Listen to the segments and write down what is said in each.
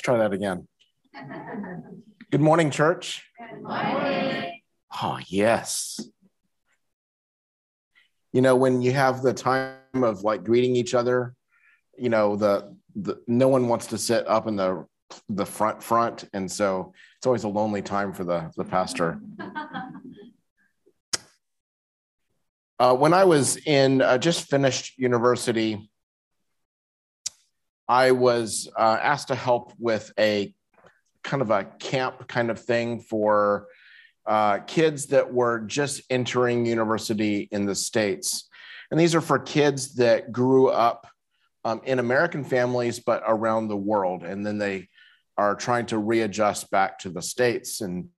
Let's try that again. Good morning, church. Good morning. Oh, yes. You know, when you have the time of like greeting each other, you know, the, the no one wants to sit up in the the front front, and so it's always a lonely time for the the pastor. Uh, when I was in uh, just finished university, I was uh, asked to help with a kind of a camp kind of thing for uh, kids that were just entering university in the States. And these are for kids that grew up um, in American families, but around the world. And then they are trying to readjust back to the States. And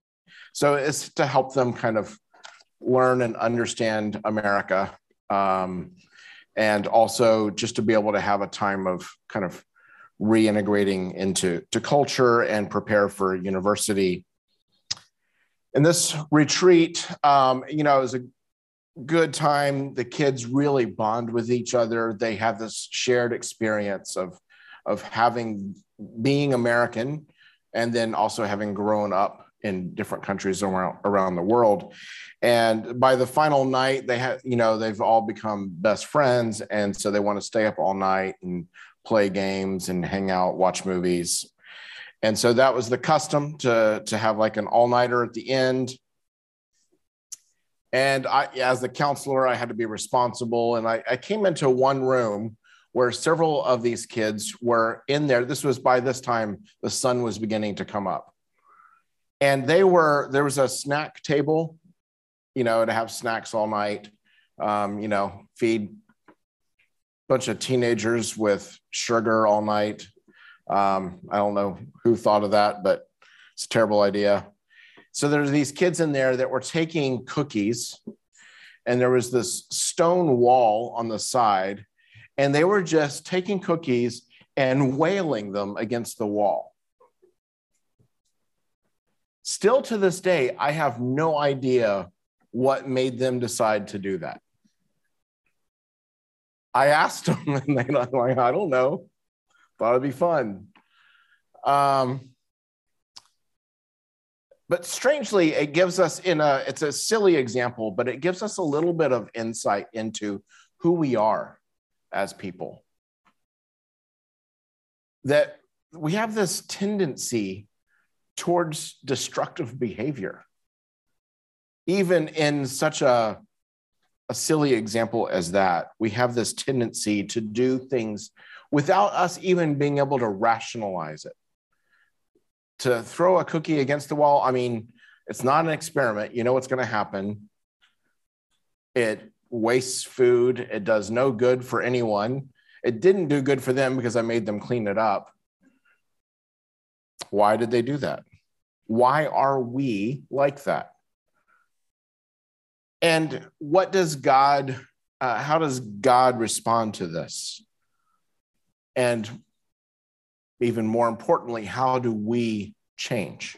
so it's to help them kind of learn and understand America. Um, and also just to be able to have a time of kind of reintegrating into to culture and prepare for university. In this retreat, um, you know, was a good time. The kids really bond with each other. They have this shared experience of of having being American and then also having grown up in different countries around around the world. And by the final night, they have, you know, they've all become best friends. And so they want to stay up all night and play games and hang out, watch movies. And so that was the custom to, to have like an all nighter at the end. And I, as the counselor, I had to be responsible. And I, I came into one room where several of these kids were in there. This was by this time, the sun was beginning to come up. And they were, there was a snack table, you know, to have snacks all night, um, you know, feed a bunch of teenagers with sugar all night. Um, I don't know who thought of that, but it's a terrible idea. So there's these kids in there that were taking cookies, and there was this stone wall on the side, and they were just taking cookies and wailing them against the wall. Still to this day, I have no idea what made them decide to do that. I asked them, and they're like, I don't know. Thought it'd be fun. Um, but strangely it gives us in a it's a silly example but it gives us a little bit of insight into who we are as people that we have this tendency towards destructive behavior even in such a a silly example as that we have this tendency to do things without us even being able to rationalize it to throw a cookie against the wall, I mean, it's not an experiment. You know what's going to happen. It wastes food. It does no good for anyone. It didn't do good for them because I made them clean it up. Why did they do that? Why are we like that? And what does God, uh, how does God respond to this? And even more importantly, how do we change?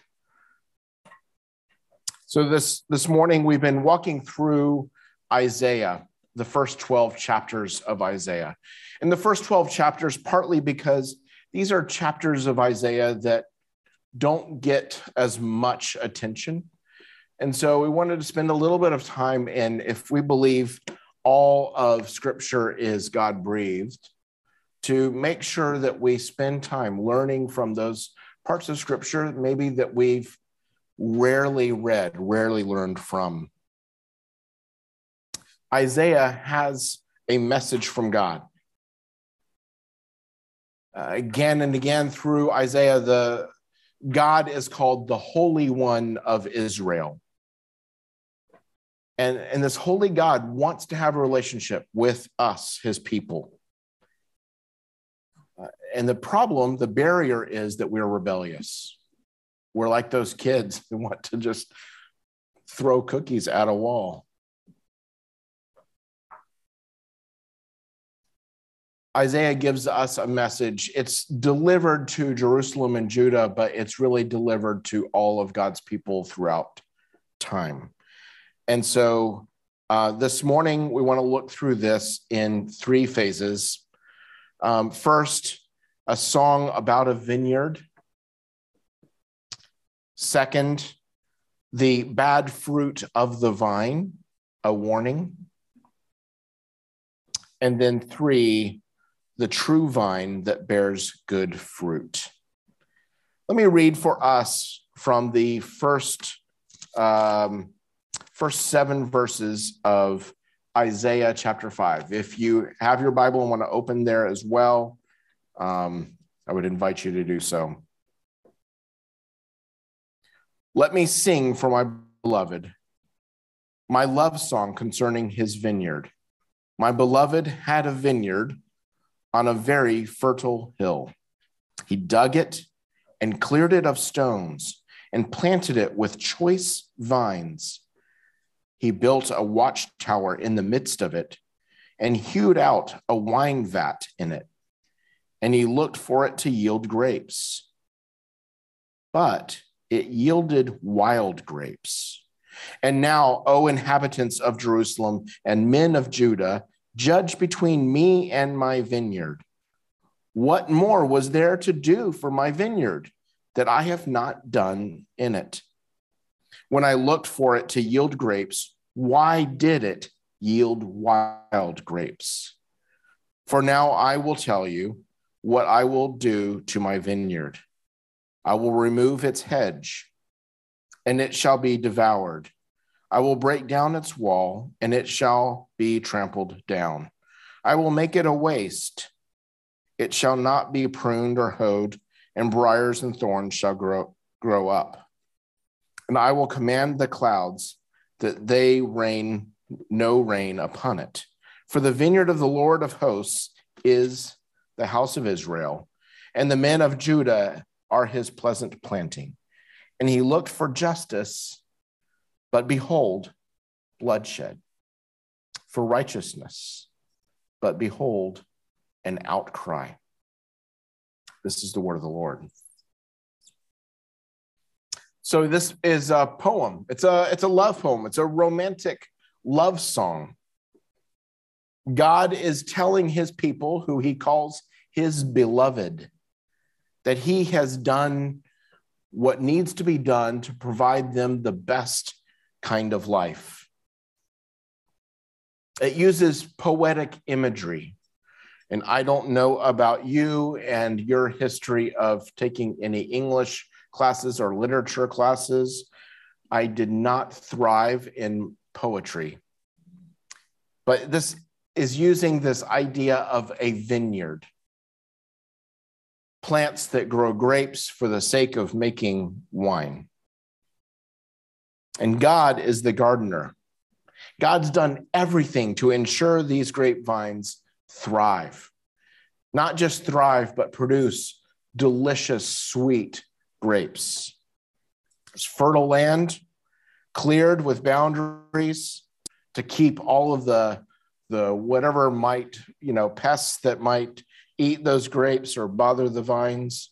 So this this morning we've been walking through Isaiah, the first 12 chapters of Isaiah. In the first 12 chapters partly because these are chapters of Isaiah that don't get as much attention. And so we wanted to spend a little bit of time in if we believe all of scripture is God breathed, to make sure that we spend time learning from those parts of scripture maybe that we've rarely read, rarely learned from. Isaiah has a message from God. Uh, again and again through Isaiah, the God is called the Holy One of Israel. And, and this holy God wants to have a relationship with us, his people. Uh, and the problem, the barrier is that we're rebellious. We're like those kids who want to just throw cookies at a wall. Isaiah gives us a message. It's delivered to Jerusalem and Judah, but it's really delivered to all of God's people throughout time. And so uh, this morning, we want to look through this in three phases. Um, first, a song about a vineyard. Second, the bad fruit of the vine, a warning. And then three, the true vine that bears good fruit. Let me read for us from the first um, first seven verses of Isaiah chapter five. If you have your Bible and want to open there as well, um, I would invite you to do so. Let me sing for my beloved my love song concerning his vineyard. My beloved had a vineyard on a very fertile hill. He dug it and cleared it of stones and planted it with choice vines. He built a watchtower in the midst of it and hewed out a wine vat in it. And he looked for it to yield grapes. But it yielded wild grapes. And now, O inhabitants of Jerusalem and men of Judah, Judge between me and my vineyard. What more was there to do for my vineyard that I have not done in it? When I looked for it to yield grapes, why did it yield wild grapes? For now I will tell you what I will do to my vineyard. I will remove its hedge, and it shall be devoured I will break down its wall, and it shall be trampled down. I will make it a waste. It shall not be pruned or hoed, and briars and thorns shall grow, grow up. And I will command the clouds that they rain no rain upon it. For the vineyard of the Lord of hosts is the house of Israel, and the men of Judah are his pleasant planting. And he looked for justice but behold, bloodshed for righteousness. But behold, an outcry. This is the word of the Lord. So this is a poem. It's a it's a love poem. It's a romantic love song. God is telling his people who he calls his beloved that he has done what needs to be done to provide them the best kind of life. It uses poetic imagery. And I don't know about you and your history of taking any English classes or literature classes. I did not thrive in poetry. But this is using this idea of a vineyard plants that grow grapes for the sake of making wine. And God is the gardener. God's done everything to ensure these grapevines thrive. Not just thrive, but produce delicious, sweet grapes. It's fertile land, cleared with boundaries to keep all of the, the whatever might, you know, pests that might eat those grapes or bother the vines.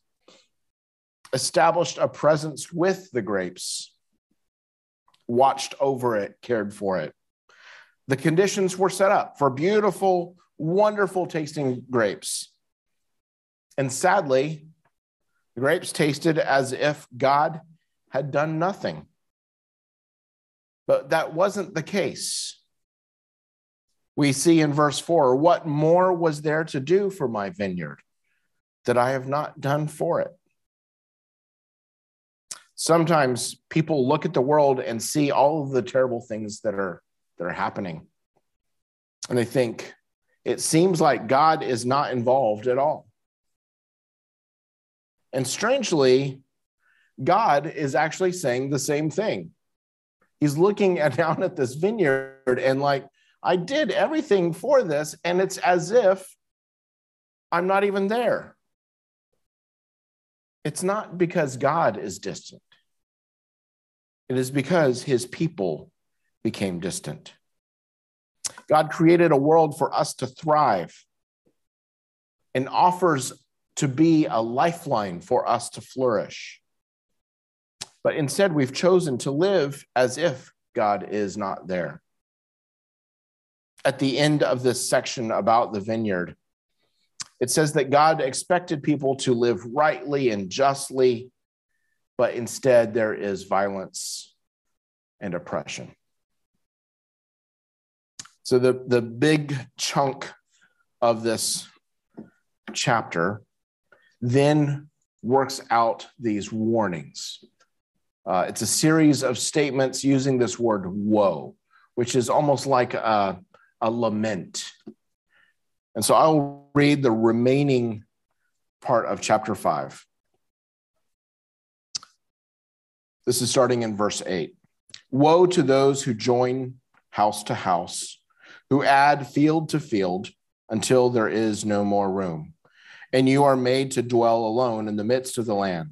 Established a presence with the grapes watched over it, cared for it. The conditions were set up for beautiful, wonderful tasting grapes. And sadly, the grapes tasted as if God had done nothing. But that wasn't the case. We see in verse 4 what more was there to do for my vineyard that I have not done for it? Sometimes people look at the world and see all of the terrible things that are that are happening. And they think it seems like god is not involved at all. And strangely god is actually saying the same thing. He's looking at, down at this vineyard and like i did everything for this and it's as if I'm not even there. It's not because God is distant, it is because his people became distant. God created a world for us to thrive and offers to be a lifeline for us to flourish. But instead, we've chosen to live as if God is not there. At the end of this section about the vineyard, it says that God expected people to live rightly and justly, but instead there is violence and oppression. So, the, the big chunk of this chapter then works out these warnings. Uh, it's a series of statements using this word woe, which is almost like a, a lament. And so I'll read the remaining part of chapter 5. This is starting in verse 8. Woe to those who join house to house, who add field to field until there is no more room. And you are made to dwell alone in the midst of the land.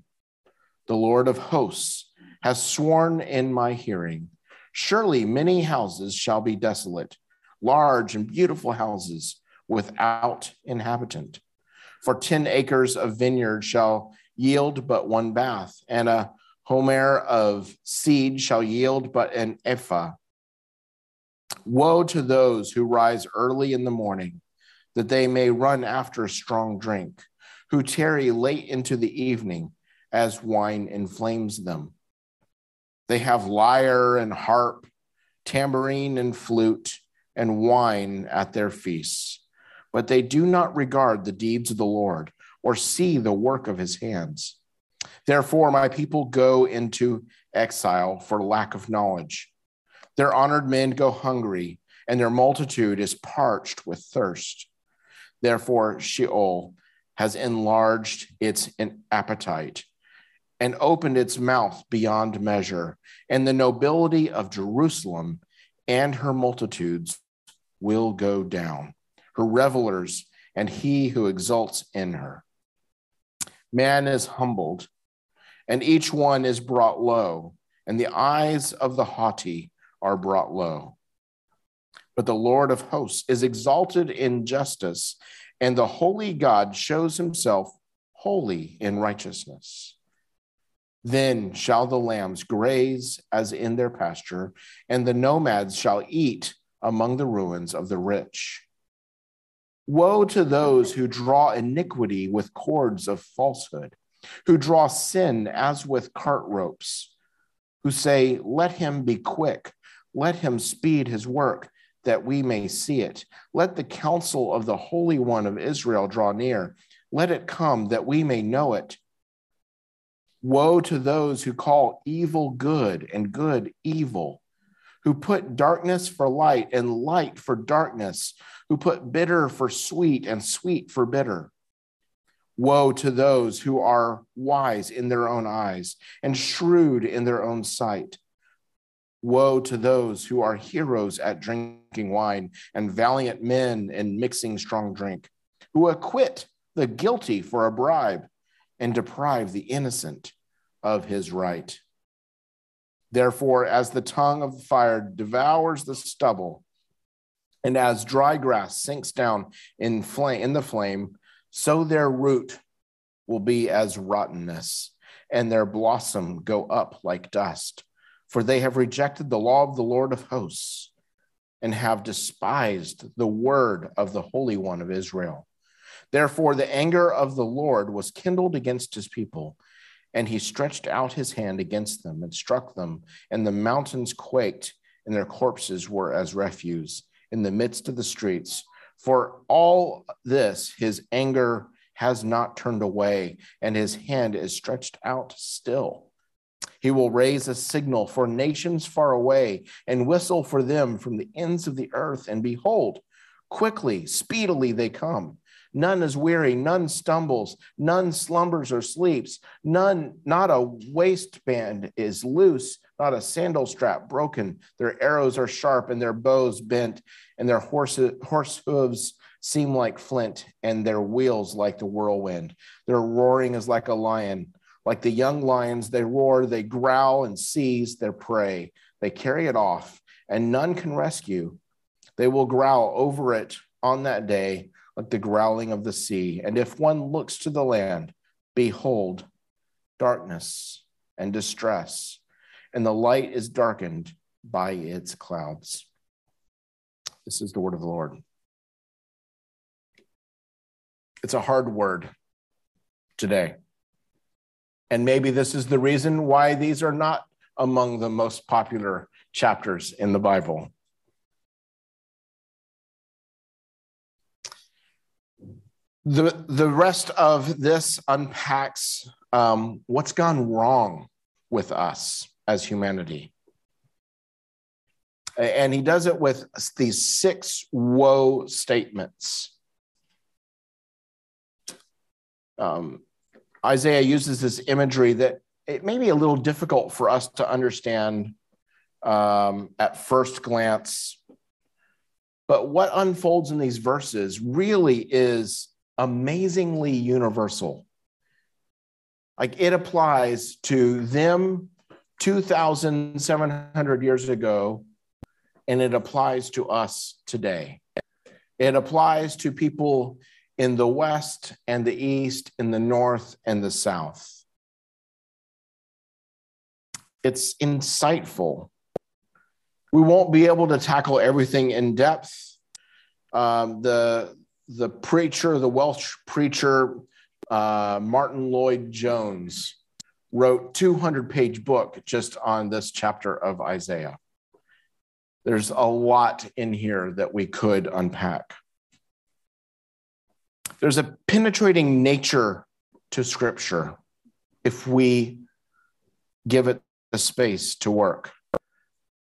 The Lord of hosts has sworn in my hearing Surely many houses shall be desolate, large and beautiful houses without inhabitant. For 10 acres of vineyard shall yield but one bath, and a homer of seed shall yield but an ephah. Woe to those who rise early in the morning, that they may run after strong drink, who tarry late into the evening, as wine inflames them. They have lyre and harp, tambourine and flute, and wine at their feasts but they do not regard the deeds of the Lord or see the work of his hands. Therefore, my people go into exile for lack of knowledge. Their honored men go hungry, and their multitude is parched with thirst. Therefore, Sheol has enlarged its appetite and opened its mouth beyond measure, and the nobility of Jerusalem and her multitudes will go down her revelers, and he who exults in her. Man is humbled, and each one is brought low, and the eyes of the haughty are brought low. But the Lord of hosts is exalted in justice, and the holy God shows himself holy in righteousness. Then shall the lambs graze as in their pasture, and the nomads shall eat among the ruins of the rich. Woe to those who draw iniquity with cords of falsehood, who draw sin as with cart ropes, who say, Let him be quick, let him speed his work, that we may see it. Let the counsel of the Holy One of Israel draw near. Let it come, that we may know it. Woe to those who call evil good and good evil, who put darkness for light and light for darkness, who put bitter for sweet and sweet for bitter. Woe to those who are wise in their own eyes and shrewd in their own sight. Woe to those who are heroes at drinking wine and valiant men in mixing strong drink, who acquit the guilty for a bribe and deprive the innocent of his right. Therefore, as the tongue of fire devours the stubble, and as dry grass sinks down in flame in the flame, so their root will be as rottenness, and their blossom go up like dust. For they have rejected the law of the Lord of hosts, and have despised the word of the Holy One of Israel. Therefore, the anger of the Lord was kindled against his people, and he stretched out his hand against them and struck them, and the mountains quaked, and their corpses were as refuse in the midst of the streets. For all this, his anger has not turned away, and his hand is stretched out still. He will raise a signal for nations far away and whistle for them from the ends of the earth. And behold, quickly, speedily they come. None is weary, none stumbles, none slumbers or sleeps, none, not a waistband is loose, not a sandal strap broken. Their arrows are sharp and their bows bent, and their horse, horse hooves seem like flint, and their wheels like the whirlwind. Their roaring is like a lion. Like the young lions, they roar, they growl and seize their prey. They carry it off, and none can rescue. They will growl over it on that day, like the growling of the sea. And if one looks to the land, behold, darkness and distress, and the light is darkened by its clouds. This is the word of the Lord. It's a hard word today. And maybe this is the reason why these are not among the most popular chapters in the Bible. The, the rest of this unpacks um, what's gone wrong with us as humanity. And he does it with these six woe statements. Um, Isaiah uses this imagery that it may be a little difficult for us to understand um, at first glance. But what unfolds in these verses really is amazingly universal. Like it applies to them 2,700 years ago, and it applies to us today. It applies to people in the West and the East, in the North and the South. It's insightful. We won't be able to tackle everything in depth. Um, the, the preacher, the Welsh preacher, uh, Martyn Lloyd-Jones, wrote 200 page book just on this chapter of Isaiah. There's a lot in here that we could unpack. There's a penetrating nature to scripture if we give it the space to work.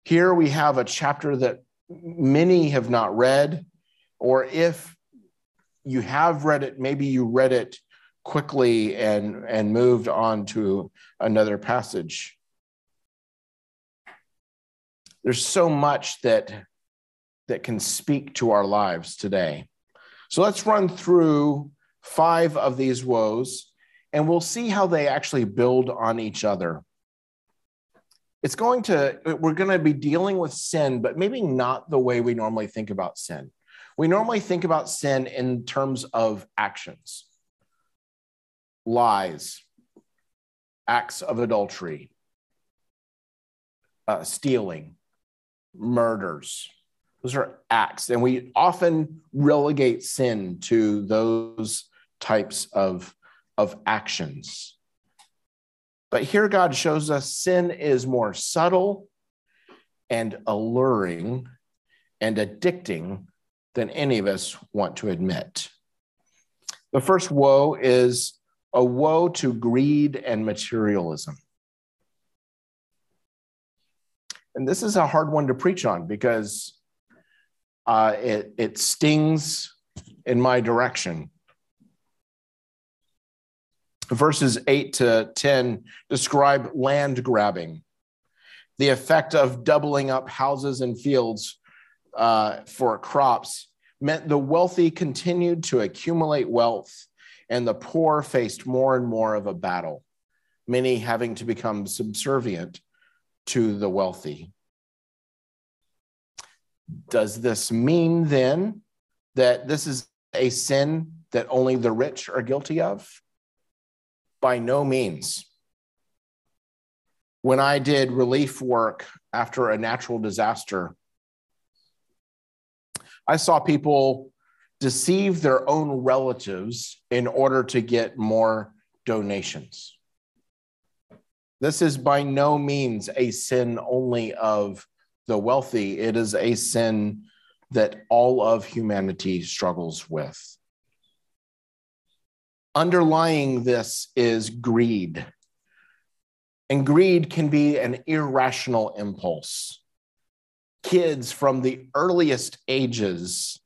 Here we have a chapter that many have not read, or if you have read it, maybe you read it quickly and, and moved on to another passage. There's so much that, that can speak to our lives today. So let's run through five of these woes and we'll see how they actually build on each other. It's going to, we're going to be dealing with sin, but maybe not the way we normally think about sin. We normally think about sin in terms of actions, lies, acts of adultery, uh, stealing, murders, those are acts. And we often relegate sin to those types of, of actions. But here God shows us sin is more subtle and alluring and addicting than any of us want to admit. The first woe is a woe to greed and materialism. And this is a hard one to preach on because uh, it, it stings in my direction. Verses 8 to 10 describe land grabbing, the effect of doubling up houses and fields uh, for crops meant the wealthy continued to accumulate wealth and the poor faced more and more of a battle, many having to become subservient to the wealthy. Does this mean then that this is a sin that only the rich are guilty of? By no means. When I did relief work after a natural disaster, I saw people deceive their own relatives in order to get more donations. This is by no means a sin only of the wealthy, it is a sin that all of humanity struggles with. Underlying this is greed. And greed can be an irrational impulse. Kids from the earliest ages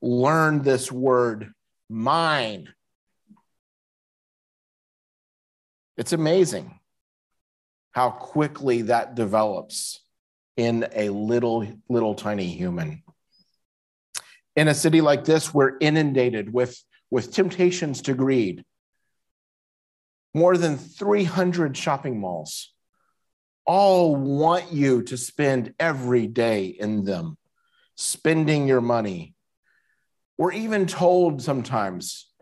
learn this word, mine. It's amazing how quickly that develops in a little, little tiny human. In a city like this, we're inundated with, with temptations to greed. More than 300 shopping malls all want you to spend every day in them, spending your money. We're even told sometimes,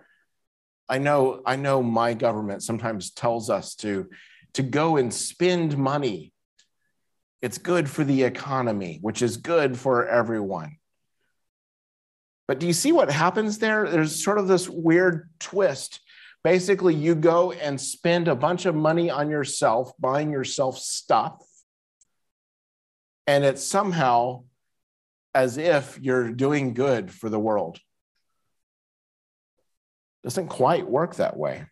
I know, I know my government sometimes tells us to, to go and spend money. It's good for the economy, which is good for everyone. But do you see what happens there? There's sort of this weird twist Basically, you go and spend a bunch of money on yourself, buying yourself stuff. And it's somehow as if you're doing good for the world. Doesn't quite work that way.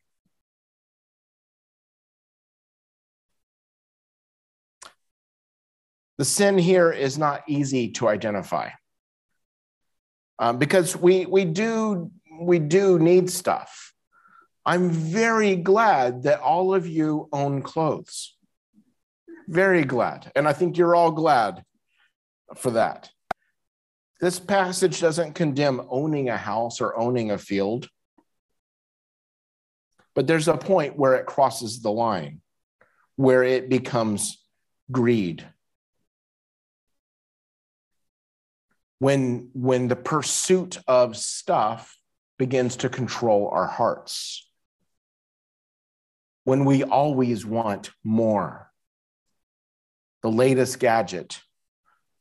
The sin here is not easy to identify um, because we, we, do, we do need stuff. I'm very glad that all of you own clothes. Very glad. And I think you're all glad for that. This passage doesn't condemn owning a house or owning a field, but there's a point where it crosses the line, where it becomes greed. When, when the pursuit of stuff begins to control our hearts when we always want more. The latest gadget,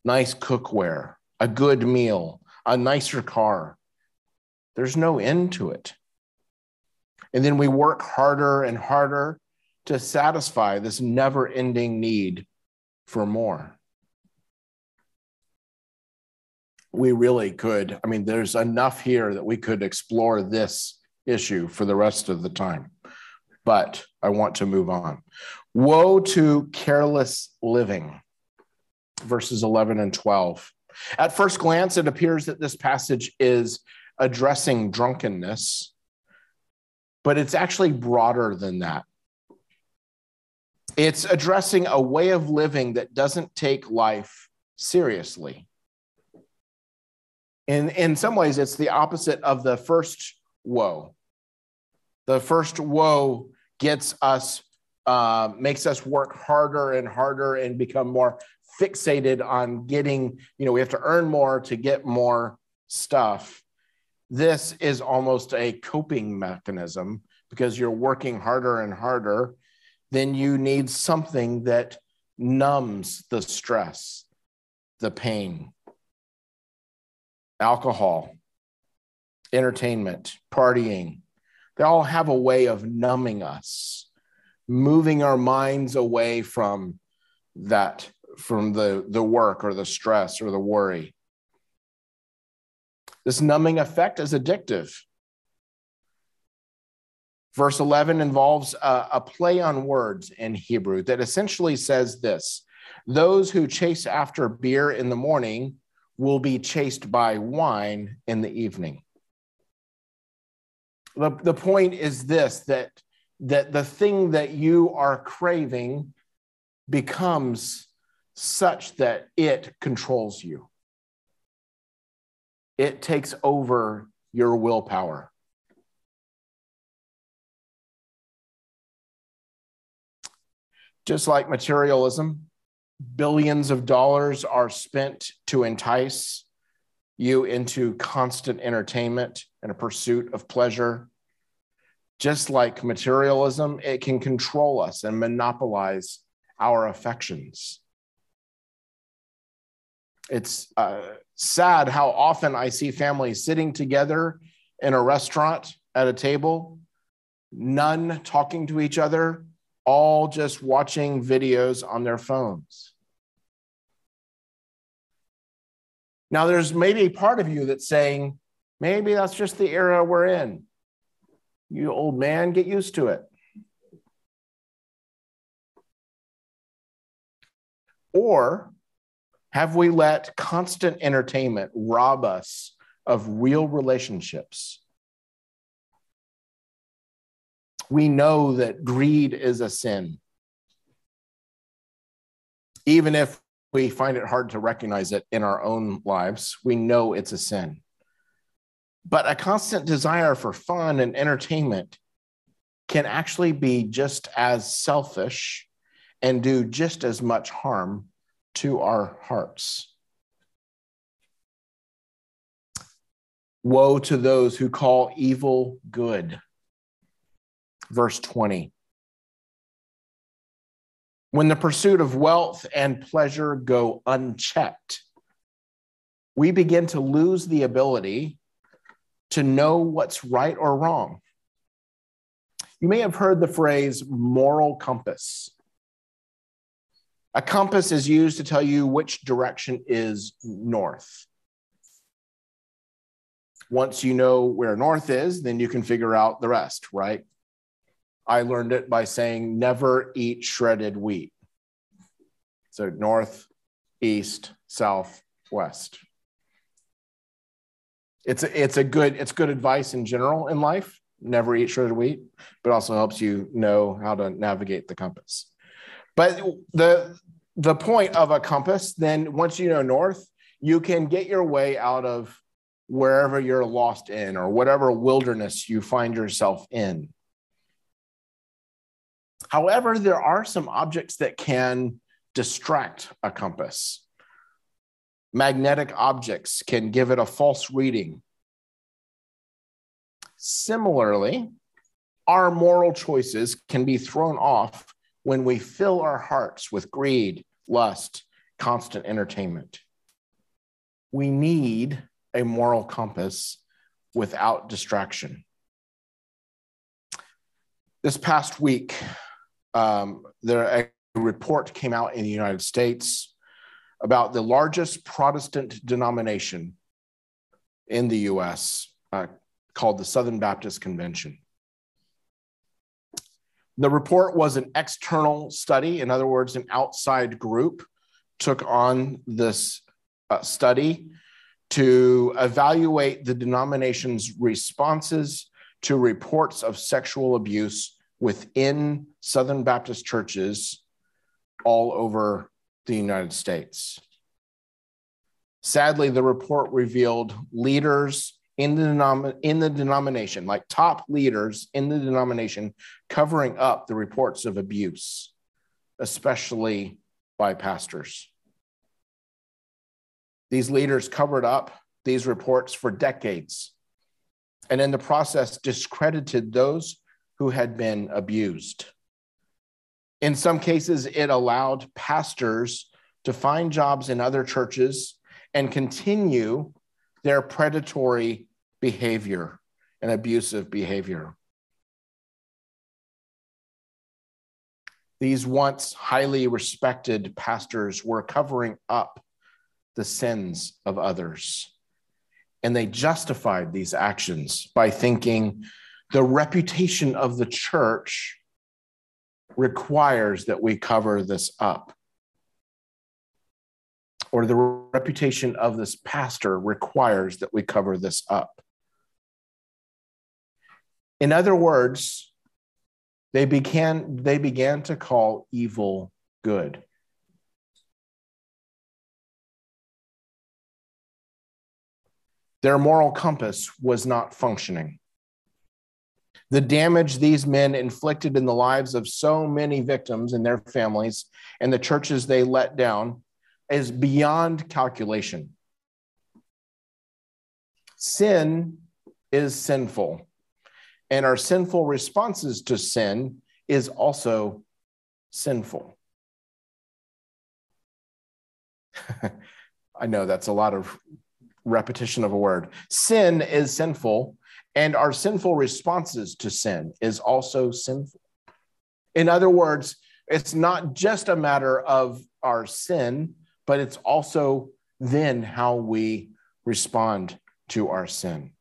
nice cookware, a good meal, a nicer car. There's no end to it. And then we work harder and harder to satisfy this never ending need for more. We really could. I mean, there's enough here that we could explore this issue for the rest of the time but I want to move on. Woe to careless living, verses 11 and 12. At first glance, it appears that this passage is addressing drunkenness, but it's actually broader than that. It's addressing a way of living that doesn't take life seriously. In, in some ways, it's the opposite of the first woe. The first woe gets us, uh, makes us work harder and harder and become more fixated on getting, you know, we have to earn more to get more stuff. This is almost a coping mechanism because you're working harder and harder. Then you need something that numbs the stress, the pain. Alcohol, entertainment, partying, they all have a way of numbing us, moving our minds away from that, from the, the work or the stress or the worry. This numbing effect is addictive. Verse 11 involves a, a, play on words in Hebrew that essentially says this Those who chase after beer in the morning will be chased by wine in the evening the, the point is this that that the thing that you are craving becomes such that it controls you. It takes over your willpower. Just like materialism billions of dollars are spent to entice you into constant entertainment and a pursuit of pleasure. Just like materialism, it can control us and monopolize our affections. It's uh, sad how often I see families sitting together in a restaurant at a table, none talking to each other, all just watching videos on their phones. Now, there's maybe a part of you that's saying, maybe that's just the era we're in. You old man, get used to it. Or have we let constant entertainment rob us of real relationships? We know that greed is a sin. Even if we find it hard to recognize it in our own lives. We know it's a sin. But a constant desire for fun and entertainment can actually be just as selfish and do just as much harm to our hearts. Woe to those who call evil good. Verse 20. When the pursuit of wealth and pleasure go unchecked, we begin to lose the ability to know what's right or wrong. You may have heard the phrase moral compass. A compass is used to tell you which direction is north. Once you know where north is, then you can figure out the rest, right? I learned it by saying never eat shredded wheat. So north, east, south, west. It's a, it's a good it's good advice in general in life. Never eat shredded wheat, but also helps you know how to navigate the compass. But the the point of a compass, then once you know north, you can get your way out of wherever you're lost in or whatever wilderness you find yourself in. However, there are some objects that can distract a compass. Magnetic objects can give it a false reading. Similarly, our moral choices can be thrown off when we fill our hearts with greed, lust, constant entertainment. We need a moral compass without distraction. This past week, um, there a report came out in the United States about the largest Protestant denomination in the U.S. Uh, called the Southern Baptist Convention. The report was an external study. In other words, an outside group took on this uh, study to evaluate the denomination's responses to reports of sexual abuse within Southern Baptist churches all over the United States. Sadly, the report revealed leaders in the, denom- in the denomination, like top leaders in the denomination, covering up the reports of abuse, especially by pastors. These leaders covered up these reports for decades and in the process discredited those who had been abused. In some cases, it allowed pastors to find jobs in other churches and continue their predatory behavior and abusive behavior. These once highly respected pastors were covering up the sins of others. And they justified these actions by thinking the reputation of the church requires that we cover this up or the reputation of this pastor requires that we cover this up. In other words, they began, they began to call evil good. Their moral compass was not functioning. The damage these men inflicted in the lives of so many victims and their families and the churches they let down is beyond calculation. Sin is sinful, and our sinful responses to sin is also sinful. I know that's a lot of repetition of a word. Sin is sinful, and our sinful responses to sin is also sinful. In other words, it's not just a matter of our sin, but it's also then how we respond to our sin.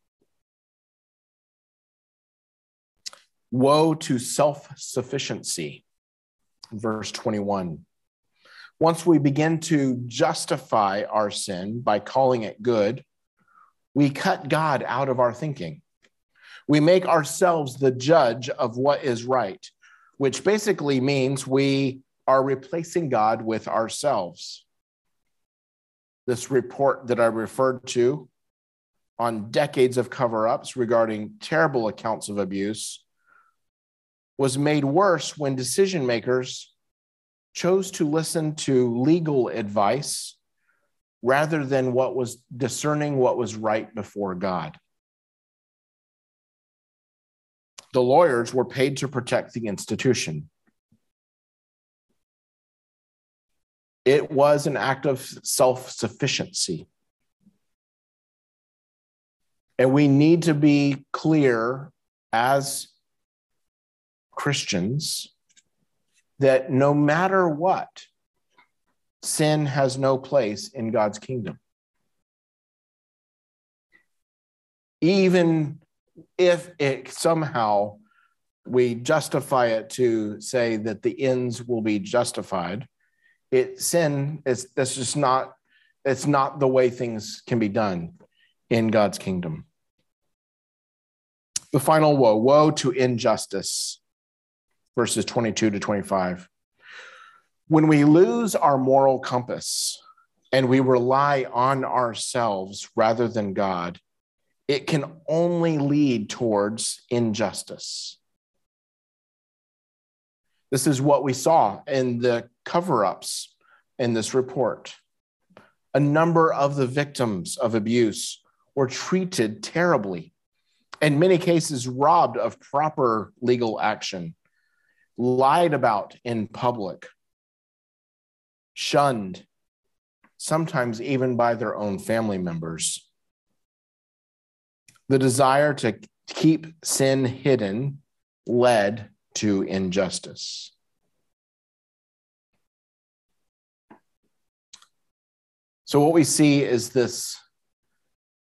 Woe to self sufficiency, verse 21. Once we begin to justify our sin by calling it good, we cut God out of our thinking. We make ourselves the judge of what is right, which basically means we are replacing God with ourselves this report that I referred to on decades of cover ups regarding terrible accounts of abuse was made worse when decision makers chose to listen to legal advice rather than what was discerning what was right before God. The lawyers were paid to protect the institution. It was an act of self sufficiency. And we need to be clear as Christians that no matter what, sin has no place in God's kingdom. Even if it somehow we justify it to say that the ends will be justified, it sin is that's just not it's not the way things can be done in God's kingdom. The final woe, woe to injustice, verses 22 to 25. When we lose our moral compass and we rely on ourselves rather than God, it can only lead towards injustice. This is what we saw in the cover ups in this report. A number of the victims of abuse were treated terribly, in many cases, robbed of proper legal action, lied about in public, shunned, sometimes even by their own family members. The desire to keep sin hidden led to injustice. So, what we see is this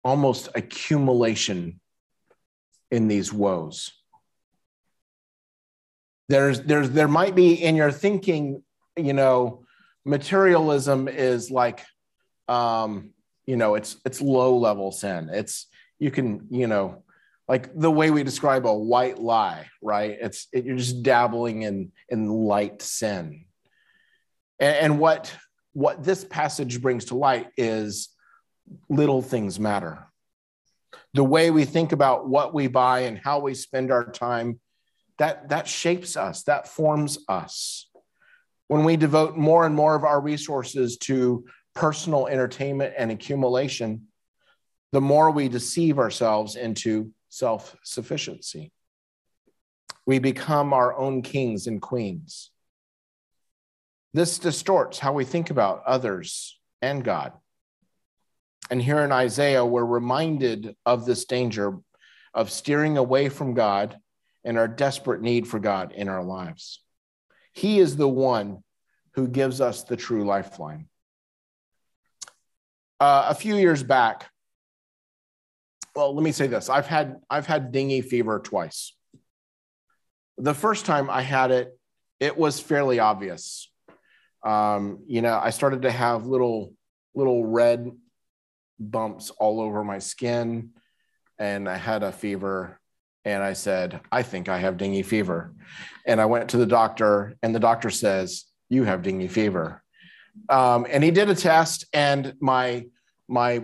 almost accumulation in these woes. There's, there's, there might be in your thinking, you know, materialism is like, um, you know, it's it's low level sin. It's you can, you know, like the way we describe a white lie, right? It's it, you're just dabbling in in light sin. And, and what what this passage brings to light is little things matter. The way we think about what we buy and how we spend our time, that that shapes us, that forms us. When we devote more and more of our resources to personal entertainment and accumulation, the more we deceive ourselves into self sufficiency. We become our own kings and queens. This distorts how we think about others and God. And here in Isaiah, we're reminded of this danger of steering away from God and our desperate need for God in our lives. He is the one who gives us the true lifeline. Uh, a few years back, well, let me say this. I've had I've had dengue fever twice. The first time I had it, it was fairly obvious. Um, you know, I started to have little little red bumps all over my skin, and I had a fever. And I said, I think I have dengue fever. And I went to the doctor, and the doctor says, You have dengue fever. Um, and he did a test, and my my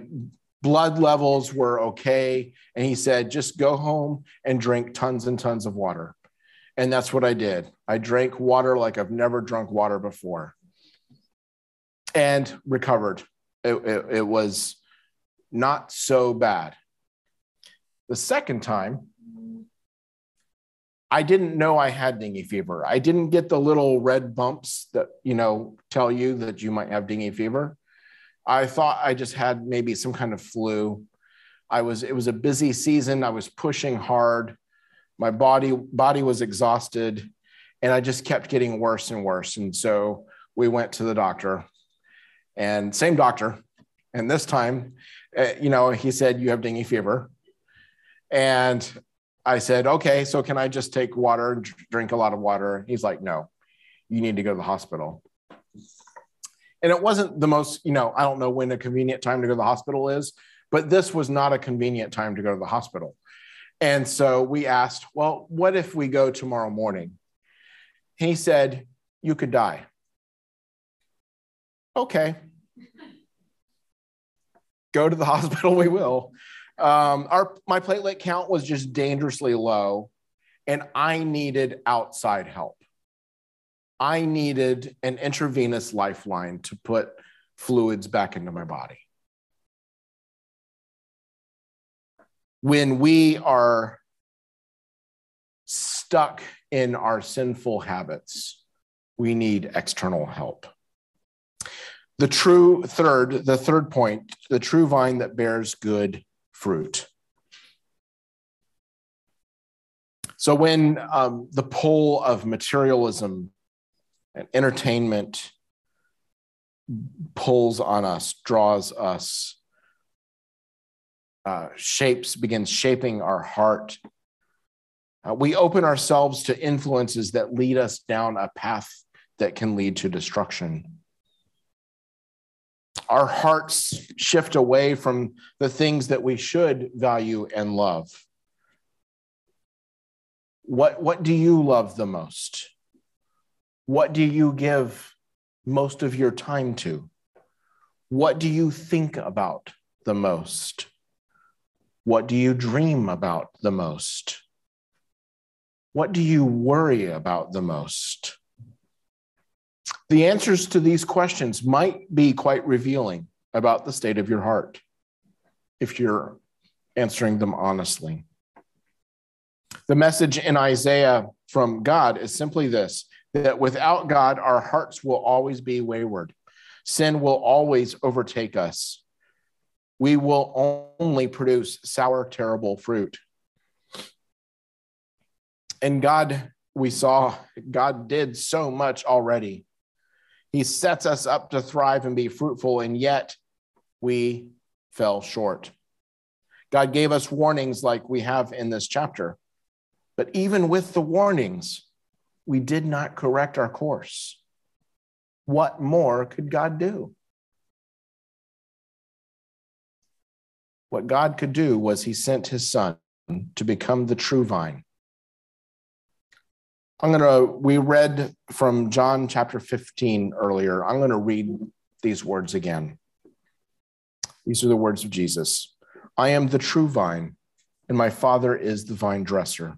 blood levels were okay. And he said, just go home and drink tons and tons of water. And that's what I did. I drank water like I've never drunk water before and recovered. It, it, it was not so bad. The second time, I didn't know I had dengue fever. I didn't get the little red bumps that, you know, tell you that you might have dengue fever. I thought I just had maybe some kind of flu. I was it was a busy season. I was pushing hard. My body body was exhausted and I just kept getting worse and worse. And so we went to the doctor and same doctor. And this time, uh, you know, he said, You have dengue fever. And I said, Okay, so can I just take water and drink a lot of water? He's like, No, you need to go to the hospital and it wasn't the most, you know, I don't know when a convenient time to go to the hospital is, but this was not a convenient time to go to the hospital. And so we asked, well, what if we go tomorrow morning? He said, you could die. Okay. go to the hospital, we will. Um, our my platelet count was just dangerously low, and I needed outside help. I needed an intravenous lifeline to put fluids back into my body. When we are stuck in our sinful habits, we need external help. The true third, the third point, the true vine that bears good fruit. So when um, the pull of materialism and entertainment pulls on us, draws us, uh, shapes, begins shaping our heart, uh, we open ourselves to influences that lead us down a path that can lead to destruction our hearts shift away from the things that we should value and love. What, what do you love the most? What do you give most of your time to? What do you think about the most? What do you dream about the most? What do you worry about the most? The answers to these questions might be quite revealing about the state of your heart if you're answering them honestly. The message in Isaiah from God is simply this that without God, our hearts will always be wayward. Sin will always overtake us. We will only produce sour, terrible fruit. And God, we saw, God did so much already he sets us up to thrive and be fruitful, and yet we fell short. God gave us warnings like we have in this chapter. But even with the warnings, we did not correct our course. What more could God do? What God could do was he sent his son to become the true vine I'm going to, we read from John chapter 15 earlier. I'm going to read these words again. These are the words of Jesus I am the true vine, and my Father is the vine dresser.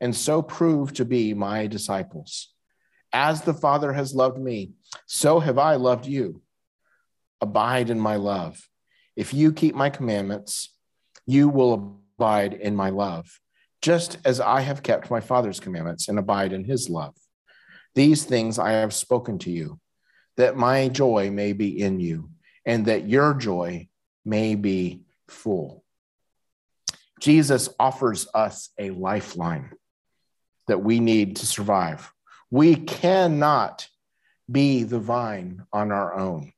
and so prove to be my disciples. As the Father has loved me, so have I loved you. Abide in my love. If you keep my commandments, you will abide in my love just as I have kept my Father's commandments and abide in his love. These things I have spoken to you, that my joy may be in you, and that your joy may be full. Jesus offers us a lifeline that we need to survive. We cannot be the vine on our own.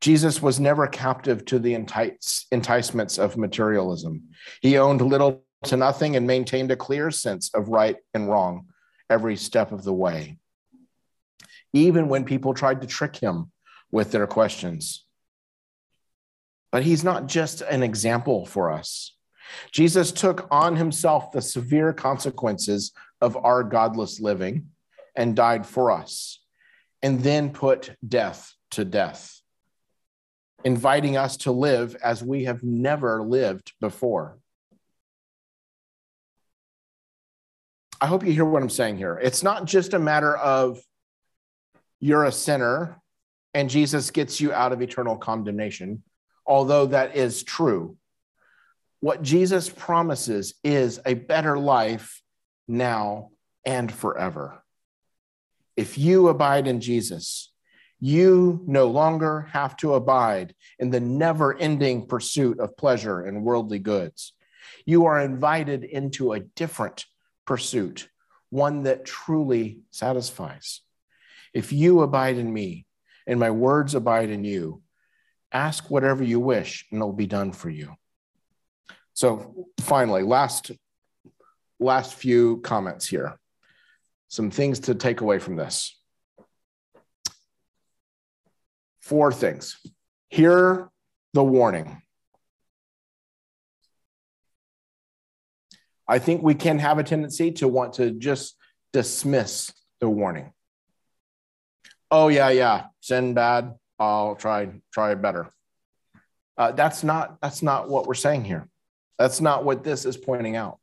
Jesus was never captive to the entice, enticements of materialism. He owned little to nothing and maintained a clear sense of right and wrong every step of the way, even when people tried to trick him with their questions. But he's not just an example for us. Jesus took on himself the severe consequences of our godless living and died for us, and then put death to death inviting us to live as we have never lived before. I hope you hear what I'm saying here. It's not just a matter of you're a sinner and Jesus gets you out of eternal condemnation, although that is true. What Jesus promises is a better life now and forever. If you abide in Jesus, you no longer have to abide in the never ending pursuit of pleasure and worldly goods. You are invited into a different pursuit, one that truly satisfies. If you abide in me and my words abide in you, ask whatever you wish and it'll be done for you. So finally, last last few comments here. Some things to take away from this. Four things. Hear the warning. I think we can have a tendency to want to just dismiss the warning. Oh yeah, yeah, sin bad. I'll try try better. Uh, that's not that's not what we're saying here. That's not what this is pointing out.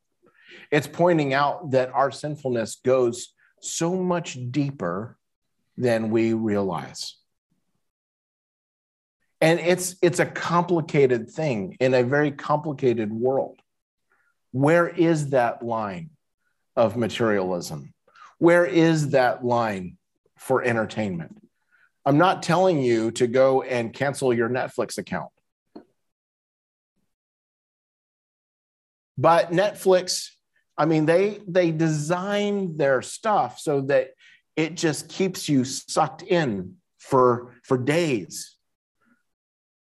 It's pointing out that our sinfulness goes so much deeper than we realize. And it's it's a complicated thing in a very complicated world. Where is that line of materialism? Where is that line for entertainment? I'm not telling you to go and cancel your Netflix account. But Netflix, I mean, they they design their stuff so that it just keeps you sucked in for for days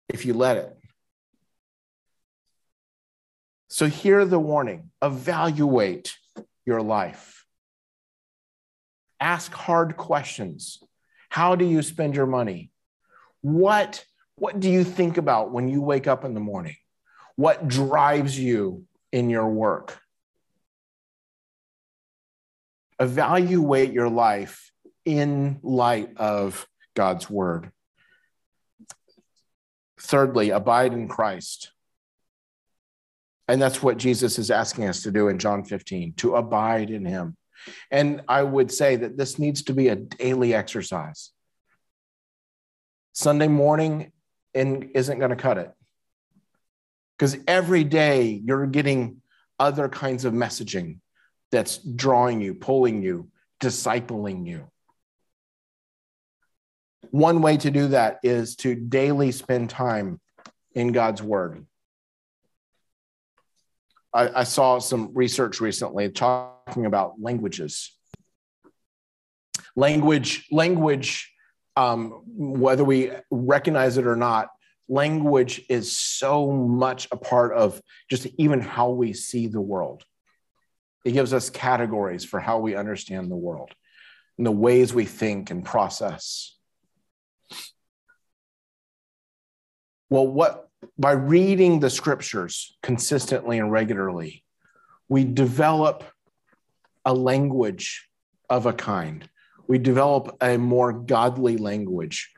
if you let it. So, hear the warning evaluate your life. Ask hard questions. How do you spend your money? What, what do you think about when you wake up in the morning? What drives you in your work? Evaluate your life in light of God's word. Thirdly, abide in Christ. And that's what Jesus is asking us to do in John 15 to abide in him. And I would say that this needs to be a daily exercise. Sunday morning in, isn't going to cut it. Because every day you're getting other kinds of messaging that's drawing you, pulling you, discipling you. One way to do that is to daily spend time in God's word. I, I saw some research recently talking about languages. Language, language, um, whether we recognize it or not, language is so much a part of just even how we see the world. It gives us categories for how we understand the world and the ways we think and process. Well, what by reading the scriptures consistently and regularly, we develop a language of a kind. We develop a more godly language.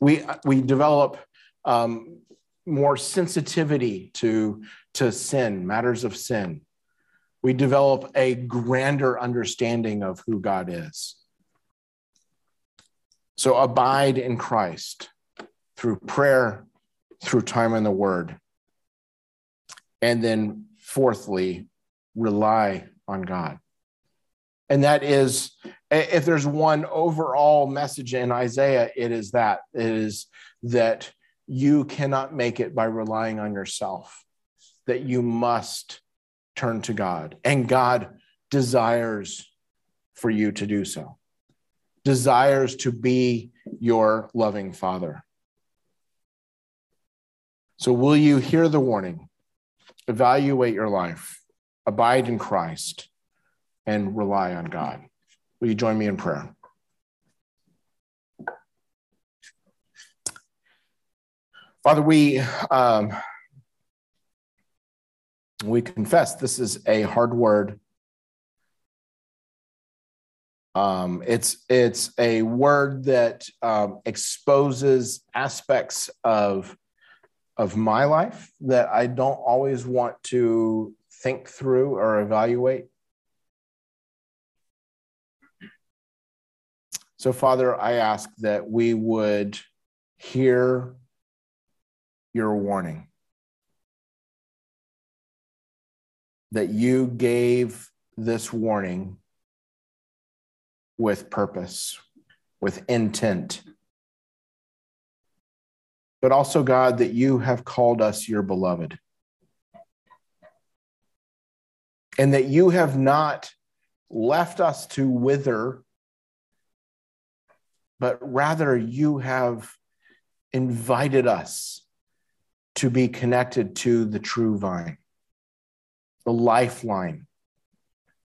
We, we develop um, more sensitivity to, to sin, matters of sin. We develop a grander understanding of who God is. So abide in Christ through prayer, through time in the word. And then, fourthly, rely on God. And that is, if there's one overall message in Isaiah, it is that it is that you cannot make it by relying on yourself, that you must turn to God. And God desires for you to do so, desires to be your loving Father. So, will you hear the warning? Evaluate your life, abide in Christ, and rely on God. Will you join me in prayer? Father, we um, we confess this is a hard word. Um, it's it's a word that um, exposes aspects of of my life that I don't always want to think through or evaluate. So, Father, I ask that we would hear your warning. that you gave this warning with purpose, with intent. But also, God, that you have called us your beloved. And that you have not left us to wither, but rather you have invited us to be connected to the true vine, the lifeline.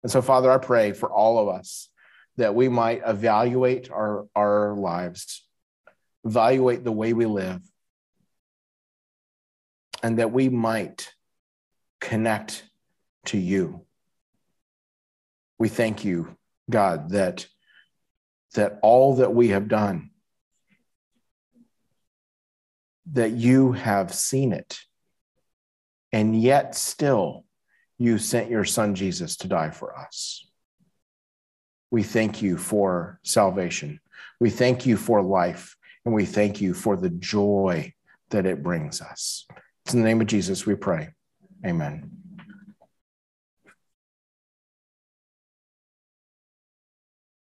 And so, Father, I pray for all of us that we might evaluate our, our lives, evaluate the way we live, and that we might connect to you. We thank you, God, that, that all that we have done, that you have seen it, and yet still you sent your son Jesus to die for us. We thank you for salvation. We thank you for life, and we thank you for the joy that it brings us. It's in the name of Jesus we pray. Amen.